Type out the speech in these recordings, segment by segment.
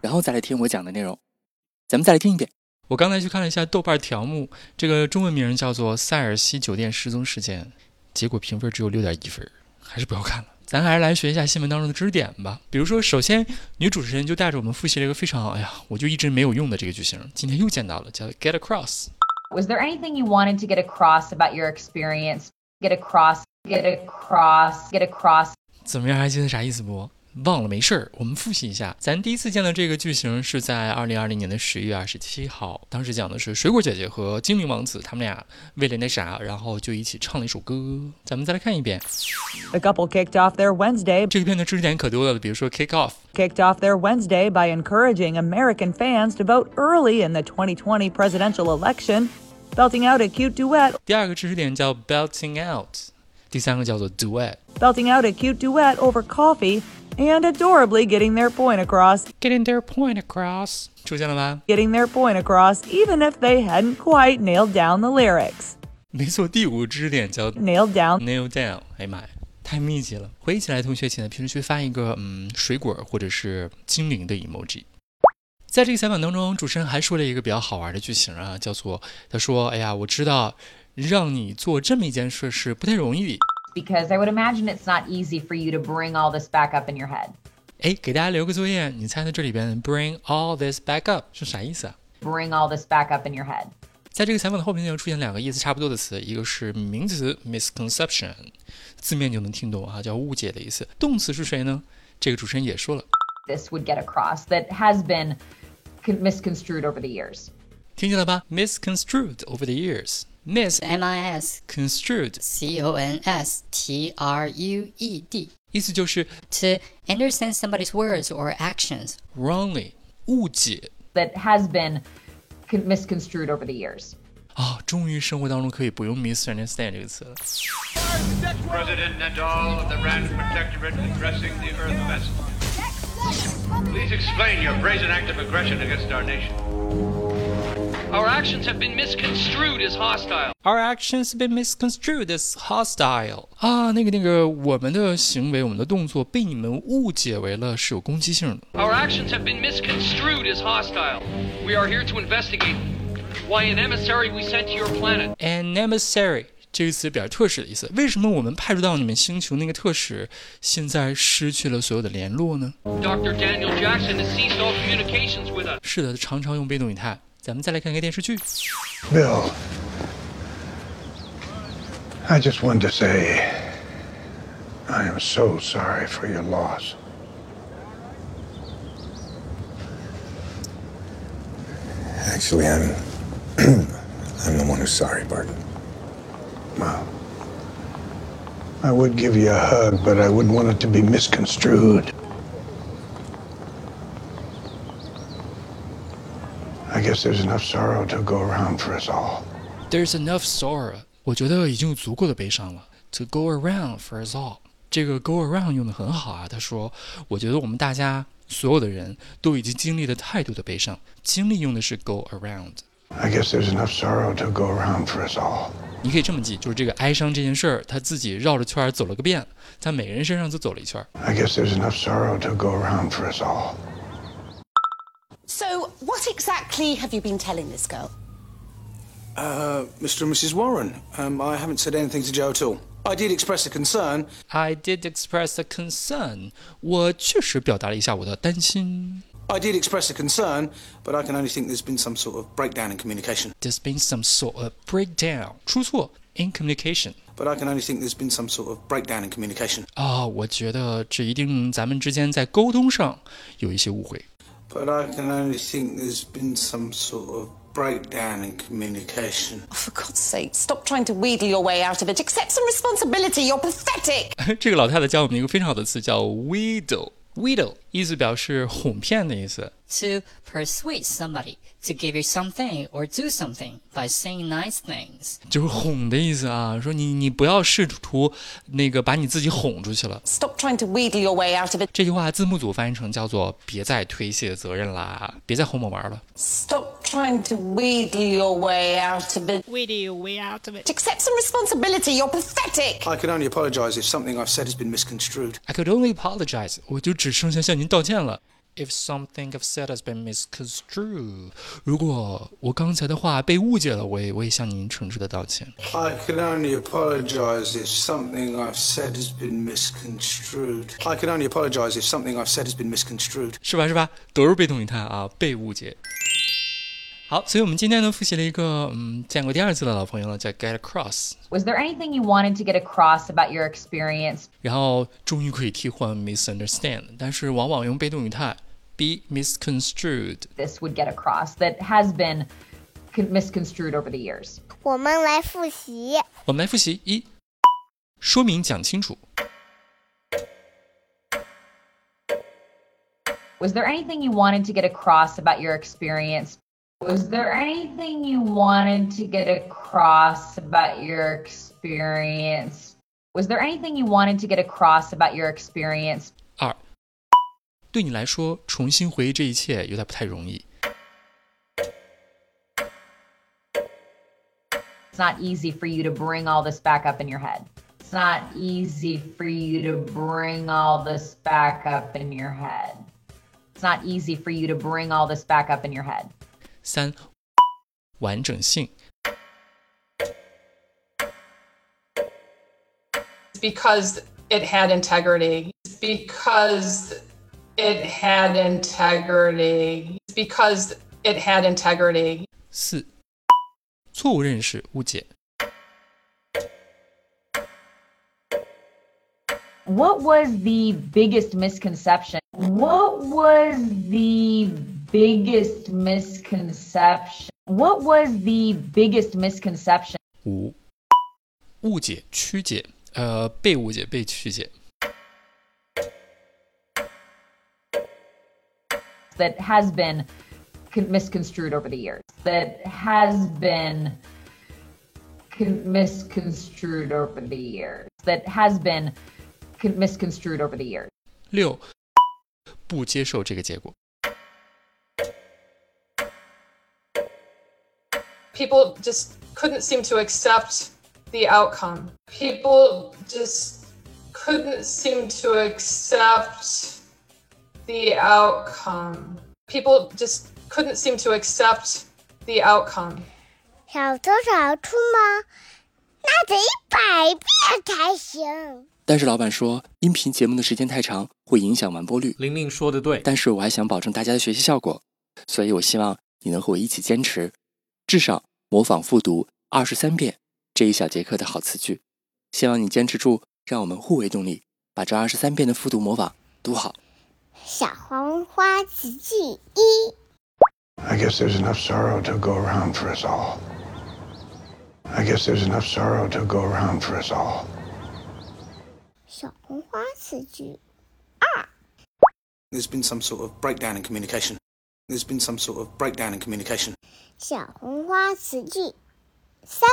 然后再来听我讲的内容，咱们再来听一遍。我刚才去看了一下豆瓣条目，这个中文名叫做《塞尔西酒店失踪事件》，结果评分只有六点一分，还是不要看了。咱还是来学一下新闻当中的知识点吧。比如说，首先女主持人就带着我们复习了一个非常哎呀，我就一直没有用的这个句型，今天又见到了，叫 get across。Was there anything you wanted to get across about your experience? Get across, get across, get across. 怎么样？还记得啥意思不？忘了没事儿，我们复习一下。咱第一次见到这个句型是在二零二零年的十一月二十七号，当时讲的是水果姐姐和精灵王子他们俩为了那啥，然后就一起唱了一首歌。咱们再来看一遍。The couple kicked off their Wednesday. 这个片的知识点可多了，比如说 kick off。Kicked off their Wednesday by encouraging American fans to vote early in the 2020 presidential election, belting out a cute duet. 第二个知识点叫 belting out，第三个叫做 duet。Belting out a cute duet over coffee and adorably getting their point across. Getting their point across，出现了吗？Getting their point across, even if they hadn't quite nailed down the lyrics. 没错，第五个知识点叫 nailed down. Nailed down，哎呀妈呀，太密集了。回忆起来，同学，请在评论区发一个嗯水果或者是精灵的 emoji。在这个采访当中，主持人还说了一个比较好玩的句型啊，叫做他说：“哎呀，我知道让你做这么一件事是不太容易的。” because I would imagine it's not easy for you to bring all this back up in your head. 哎，给大家留个作业，你猜猜这里边 bring all this back up 是啥意思啊？Bring all this back up in your head。在这个采访的后面呢，又出现两个意思差不多的词，一个是名词 misconception，字面就能听懂啊，叫误解的意思。动词是谁呢？这个主持人也说了，This would get across that has been misconstrued over the years。听见了吧？misconstrued over the years。 Mis M I S construed C O N S T R U E D，意思就是 to understand somebody's words or actions wrongly，误解 that has been misconstrued over the years。啊，终于生活当中可以不用 misunderstand 这个词了。President Nadal of the Rand Protectorate addressing the Earth vessel. Please explain your brazen act of aggression against our nation. Our actions have been misconstrued as hostile. Our actions have been misconstrued as hostile. 啊，那个那个，我们的行为，我们的动作被你们误解为了是有攻击性的。Our actions have been misconstrued as hostile. We are here to investigate why an emissary we sent to your planet. An emissary 这个词表示特使的意思。为什么我们派驻到你们星球那个特使现在失去了所有的联络呢？Dr. Daniel Jackson has ceased all communications with us. 是的，常常用被动语态。 咱们再来看个电视剧。Bill, I just wanted to say I am so sorry for your loss. Actually, I'm I'm the one who's sorry, Barton. Well, I would give you a hug, but I wouldn't want it to be misconstrued. Guess there's enough sorrow to go around for us all. There's enough sorrow，我觉得已经有足够的悲伤了。To go around for us all，这个 go around 用的很好啊。他说，我觉得我们大家所有的人都已经经历了太多的悲伤。经历用的是 go around。I guess there's enough sorrow to go around for us all。你可以这么记，就是这个哀伤这件事儿，他自己绕着圈走了个遍，在每个人身上都走了一圈。I guess there's enough sorrow to go around for us all。so, what exactly have you been telling this girl? Uh, Mr. and Mrs. Warren. Um, I haven't said anything to Joe at all. I did express a concern. I did express a concern. 我确实表达了一下我的担心。I did express a concern, but I can only think there's been some sort of breakdown in communication. There's been some sort of breakdown. 出错 in communication. But I can only think there's been some sort of breakdown in communication. 啊，我觉得这一定咱们之间在沟通上有一些误会。 but I can only think there's been some sort of breakdown in communication. Oh, for God's sake, stop trying to wheedle your way out of it. Accept some responsibility. You're pathetic. 这个老太太教我们一个非常好的词，叫 wheedle。 Wheedle 意思表示哄骗的意思。To persuade somebody to give you something or do something by saying nice things. 就是哄的意思啊，说你你不要试图那个把你自己哄出去了。Stop trying to wheedle your way out of it. 这句话字幕组翻译成叫做“别再推卸责任啦，别再哄我玩了 Stop trying to wheedle your way out of it. Wheedle your way out of it. Accept some responsibility. You're pathetic. I can only apologise if something I've said has been misconstrued. ”。I could only apologize，我就只剩下向您道歉了。If something I've said has been misconstrued，如果我刚才的话被误解了，我也我也向您诚挚的道歉。 I can only apologise if something I've said has been misconstrued. I can only apologise if something I've said has been misconstrued. 是吧？是吧？都是被动语态啊，被误解。 好，所以我们今天呢复习了一个嗯见过第二次的老朋友了，叫 get across， Was there anything you wanted to get across about your experience? 然后终于可以替换 misunderstand，但是往往用被动语态 be misconstrued。 This would get across that has been con- misconstrued over the years. 我们来复习。我们来复习一，说明讲清楚。 Was there anything you wanted to get across about your experience? Was there anything you wanted to get across about your experience? Was there anything you wanted to get across about your experience? 二，对你来说，重新回忆这一切有点不太容易。 It's not easy for you to bring all this back up in your head. It's not easy for you to bring all this back up in your head. It's not easy for you to bring all this back up in your head. 三，完整性。 because it had integrity. Because it had integrity. Because it had integrity. 四，错误认识、误解。 What was the biggest misconception? What was the biggest misconception? What was the biggest misconception 五，误解、曲解，呃，被误解、被曲解。 that has been con- misconstrued over the years? That has been con- misconstrued over the years. That has been con- misconstrued over the years. 六，不接受这个结果。 People just couldn't seem to accept the outcome. People just couldn't seem to accept the outcome. People just couldn't seem to accept the outcome. 小偷找出吗？那得一百遍才行。但是老板说，音频节目的时间太长，会影响完播率。玲玲说的对，但是我还想保证大家的学习效果，所以我希望你能和我一起坚持， 至少模仿复读二十三遍这一小节课的好词句。希望你坚持住，让我们互为动力，把这二十三遍的复读模仿读好。小红花词句一，I guess there's enough sorrow to go around for us all. I guess there's enough sorrow to go around for us all. 小红花词句二 There's been some sort of breakdown in communication. There's been some sort of breakdown in communication. 小红花词句三，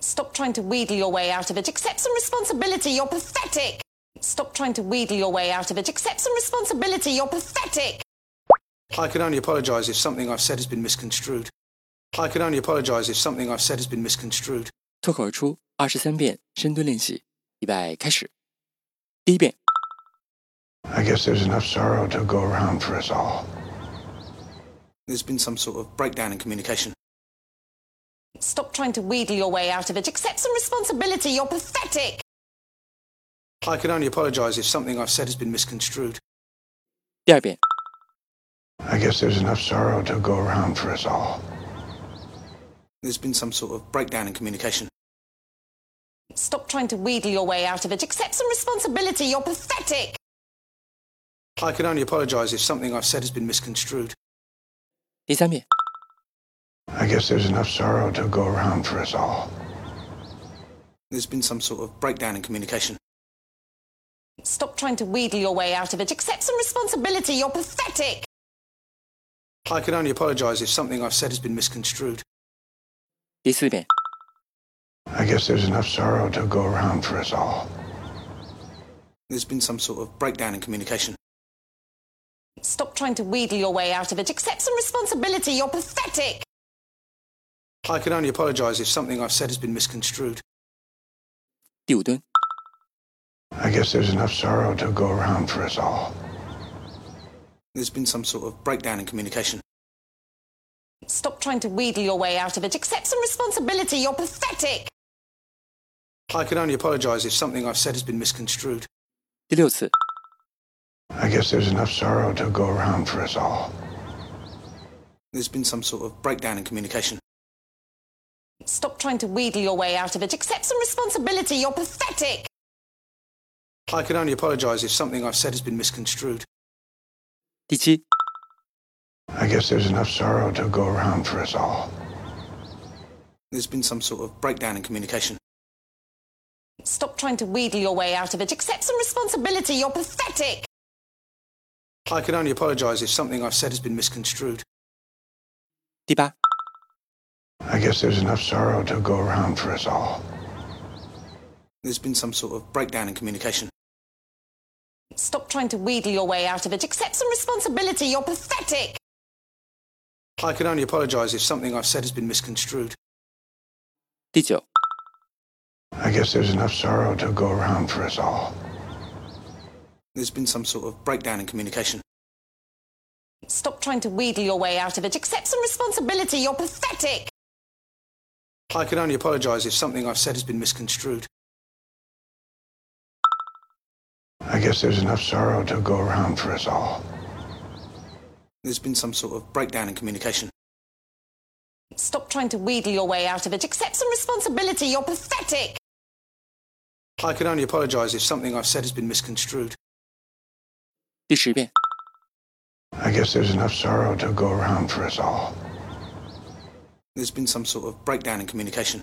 Stop trying to wheedle your way out of it. Accept some responsibility. You're pathetic. Stop trying to wheedle your way out of it. Accept some responsibility. You're pathetic. I can only apologise if something I've said has been misconstrued. I can only apologise if something I've said has been misconstrued. 脱口而出二十三遍深蹲练习，预备开始。第一遍， I guess there's enough sorrow to go around for us all. There's been some sort of breakdown in communication. Stop trying to wheedle your way out of it. Accept some responsibility. You're pathetic. I can only apologise if something I've said has been misconstrued. Yeah, bit. I guess there's enough sorrow to go around for us all. There's been some sort of breakdown in communication. Stop trying to wheedle your way out of it. Accept some responsibility. You're pathetic. I can only apologise if something I've said has been misconstrued. 第三遍， I guess there's enough sorrow to go around for us all. There's been some sort of breakdown in communication. Stop trying to wheedle your way out of it. Accept some responsibility. You're pathetic. I can only apologise if something I've said has been misconstrued. 第四遍， I guess there's enough sorrow to go around for us all. There's been some sort of breakdown in communication. Stop trying to wheedle your way out of it. Accept some responsibility. You're pathetic. I can only apologise if something I've said has been misconstrued. 第五蹲， I guess there's enough sorrow to go around for us all. There's been some sort of breakdown in communication. Stop trying to wheedle your way out of it. Accept some responsibility. You're pathetic. I can only apologise if something I've said has been misconstrued. 第六次， I guess there's enough sorrow to go around for us all. There's been some sort of breakdown in communication. Stop trying to wheedle your way out of it. Accept some responsibility. You're pathetic. I can only apologise if something I've said has been misconstrued. 第七，I guess there's enough sorrow to go around for us all. There's been some sort of breakdown in communication. Stop trying to wheedle your way out of it. Accept some responsibility. You're pathetic. I can only apologise if something I've said has been misconstrued. 第八， I guess there's enough sorrow to go around for us all. There's been some sort of breakdown in communication. Stop trying to wheedle your way out of it. Accept some responsibility. You're pathetic. I can only apologise if something I've said has been misconstrued. 第九， I guess there's enough sorrow to go around for us all. There's been some sort of breakdown in communication. Stop trying to wheedle your way out of it. Accept some responsibility. You're pathetic. I can only apologise if something I've said has been misconstrued. I guess there's enough sorrow to go around for us all. There's been some sort of breakdown in communication. Stop trying to wheedle your way out of it. Accept some responsibility. You're pathetic. I can only apologise if something I've said has been misconstrued. 第十遍， I guess there's enough sorrow to go around for us all. There's been some sort of breakdown in communication.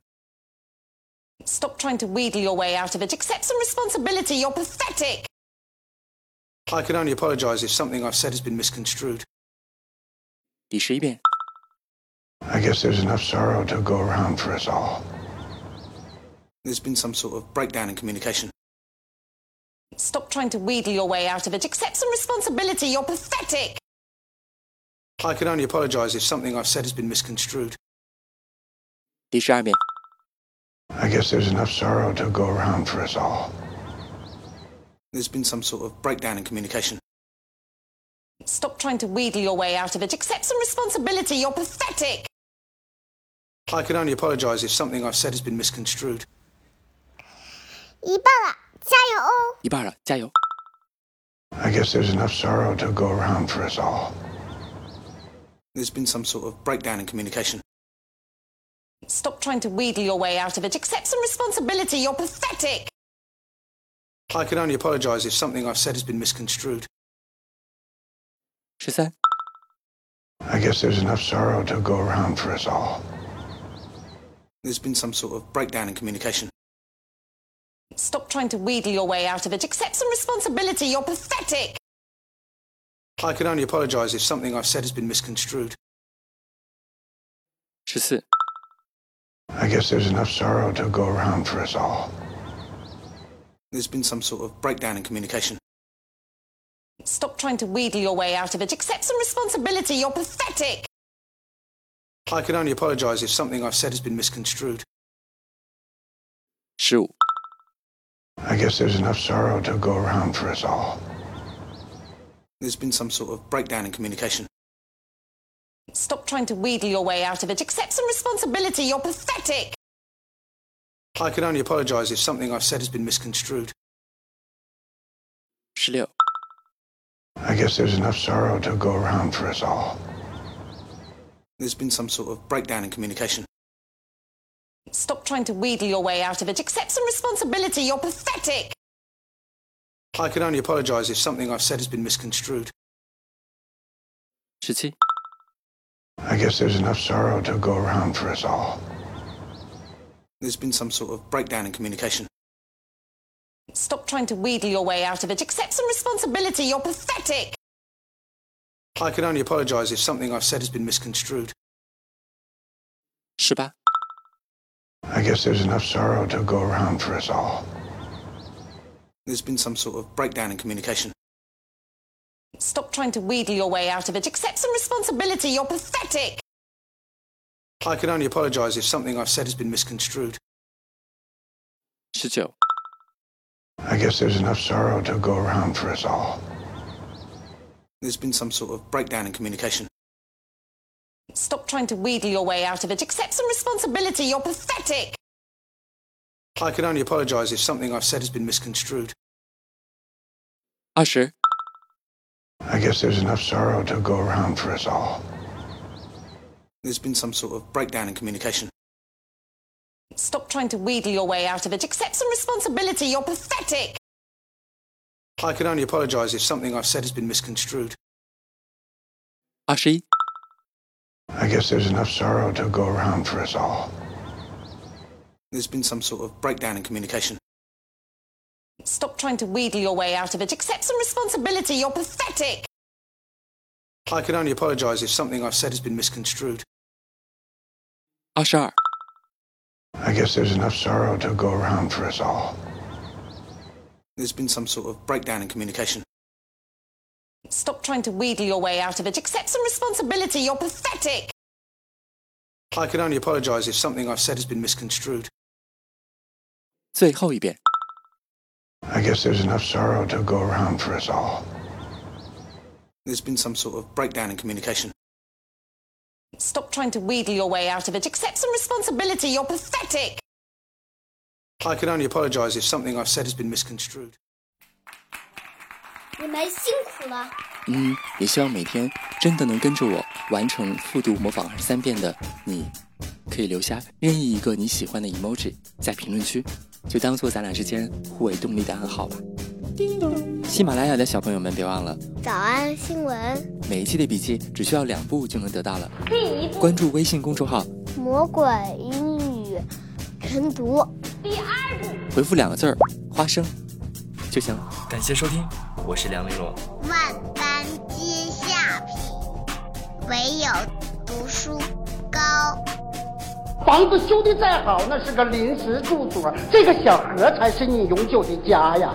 Stop trying to wheedle your way out of it. Accept some responsibility. You're pathetic. I can only apologise if something I've said has been misconstrued. 第十一遍， I guess there's enough sorrow to go around for us all. There's been some sort of breakdown in communication. Stop trying to wheedle your way out of it. Accept some responsibility. You're pathetic. I can only apologise if something I've said has been misconstrued. 第十二遍， I guess there's enough sorrow to go around for us all. There's been some sort of breakdown in communication. Stop trying to wheedle your way out of it. Accept some responsibility. You're pathetic. I can only apologise if something I've said has been misconstrued. 一半了， 加油哦！一半了，加油！ I guess there's enough sorrow to go around for us all. There's been some sort of breakdown in communication. Stop trying to wheedle your way out of it. Accept some responsibility. You're pathetic. I can only apologise if something I've said has been misconstrued. 十三、 I guess there's enough sorrow to go around for us all. There's been some sort of breakdown in communication. Stop trying to wheedle your way out of it. Accept some responsibility. You're pathetic. I can only apologise if something I've said has been misconstrued. 十四、 I guess there's enough sorrow to go around for us all. There's been some sort of breakdown in communication. Stop trying to wheedle your way out of it. Accept some responsibility. You're pathetic. I can only apologise if something I've said has been misconstrued. 十五、 I guess there's enough sorrow to go around for us all. There's been some sort of breakdown in communication. Stop trying to wheedle your way out of it. Accept some responsibility. You're pathetic. I can only apologise if something I've said has been misconstrued. 十六、I guess there's enough sorrow to go around for us all. There's been some sort of breakdown in communication. Stop trying to wheedle your way out of it. Accept some responsibility. You're pathetic. I can only apologise if something I've said has been misconstrued. I guess there's enough sorrow to go around for us all. There's been some sort of breakdown in communication. Stop trying to wheedle your way out of it. Accept some responsibility. You're pathetic. I can only apologise if something I've said has been misconstrued. I guess there's enough sorrow to go around for us all. There's been some sort of breakdown in communication. Stop trying to wheedle your way out of it. Accept some responsibility. You're pathetic. I can only apologise if something I've said has been misconstrued. 十九、I guess there's enough sorrow to go around for us all. There's been some sort of breakdown in communication. Stop trying to wheedle your way out of it. Accept some responsibility. You're pathetic. I can only apologise if something I've said has been misconstrued. Usher. I guess there's enough sorrow to go around for us all. There's been some sort of breakdown in communication. Stop trying to wheedle your way out of it. Accept some responsibility. You're pathetic. I can only apologise if something I've said has been misconstrued. Usher. I guess there's enough sorrow to go around for us all. There's been some sort of breakdown in communication. Stop trying to wheedle your way out of it. Accept some responsibility. You're pathetic. I can only apologise if something I've said has been misconstrued. Ashar. I guess there's enough sorrow to go around for us all. There's been some sort of breakdown in communication. Stop trying to wheedle your way out of it. Accept some responsibility. You're pathetic. I can only apologise if something I've said has been misconstrued. 最后一遍。 I guess there's enough sorrow to go around for us all. There's been some sort of breakdown in communication. Stop trying to wheedle your way out of it. Accept some responsibility. You're pathetic. I can only apologise if something I've said has been misconstrued. 你们辛苦了。嗯，也希望每天真的能跟着我完成复读模仿二十三遍的你，可以留下任意一个你喜欢的 emoji 在评论区，就当做咱俩之间互为动力的暗号吧。叮咚喜马拉雅的小朋友们别忘了，早安新闻，每一期的笔记只需要两步就能得到了。第一步，关注微信公众号，魔鬼英语晨读。第二步，回复两个字儿“花生”就行了。感谢收听，我是梁玲珑。万般皆下品，唯有读书高。房子修的再好，那是个临时住所，这个小河才是你永久的家呀。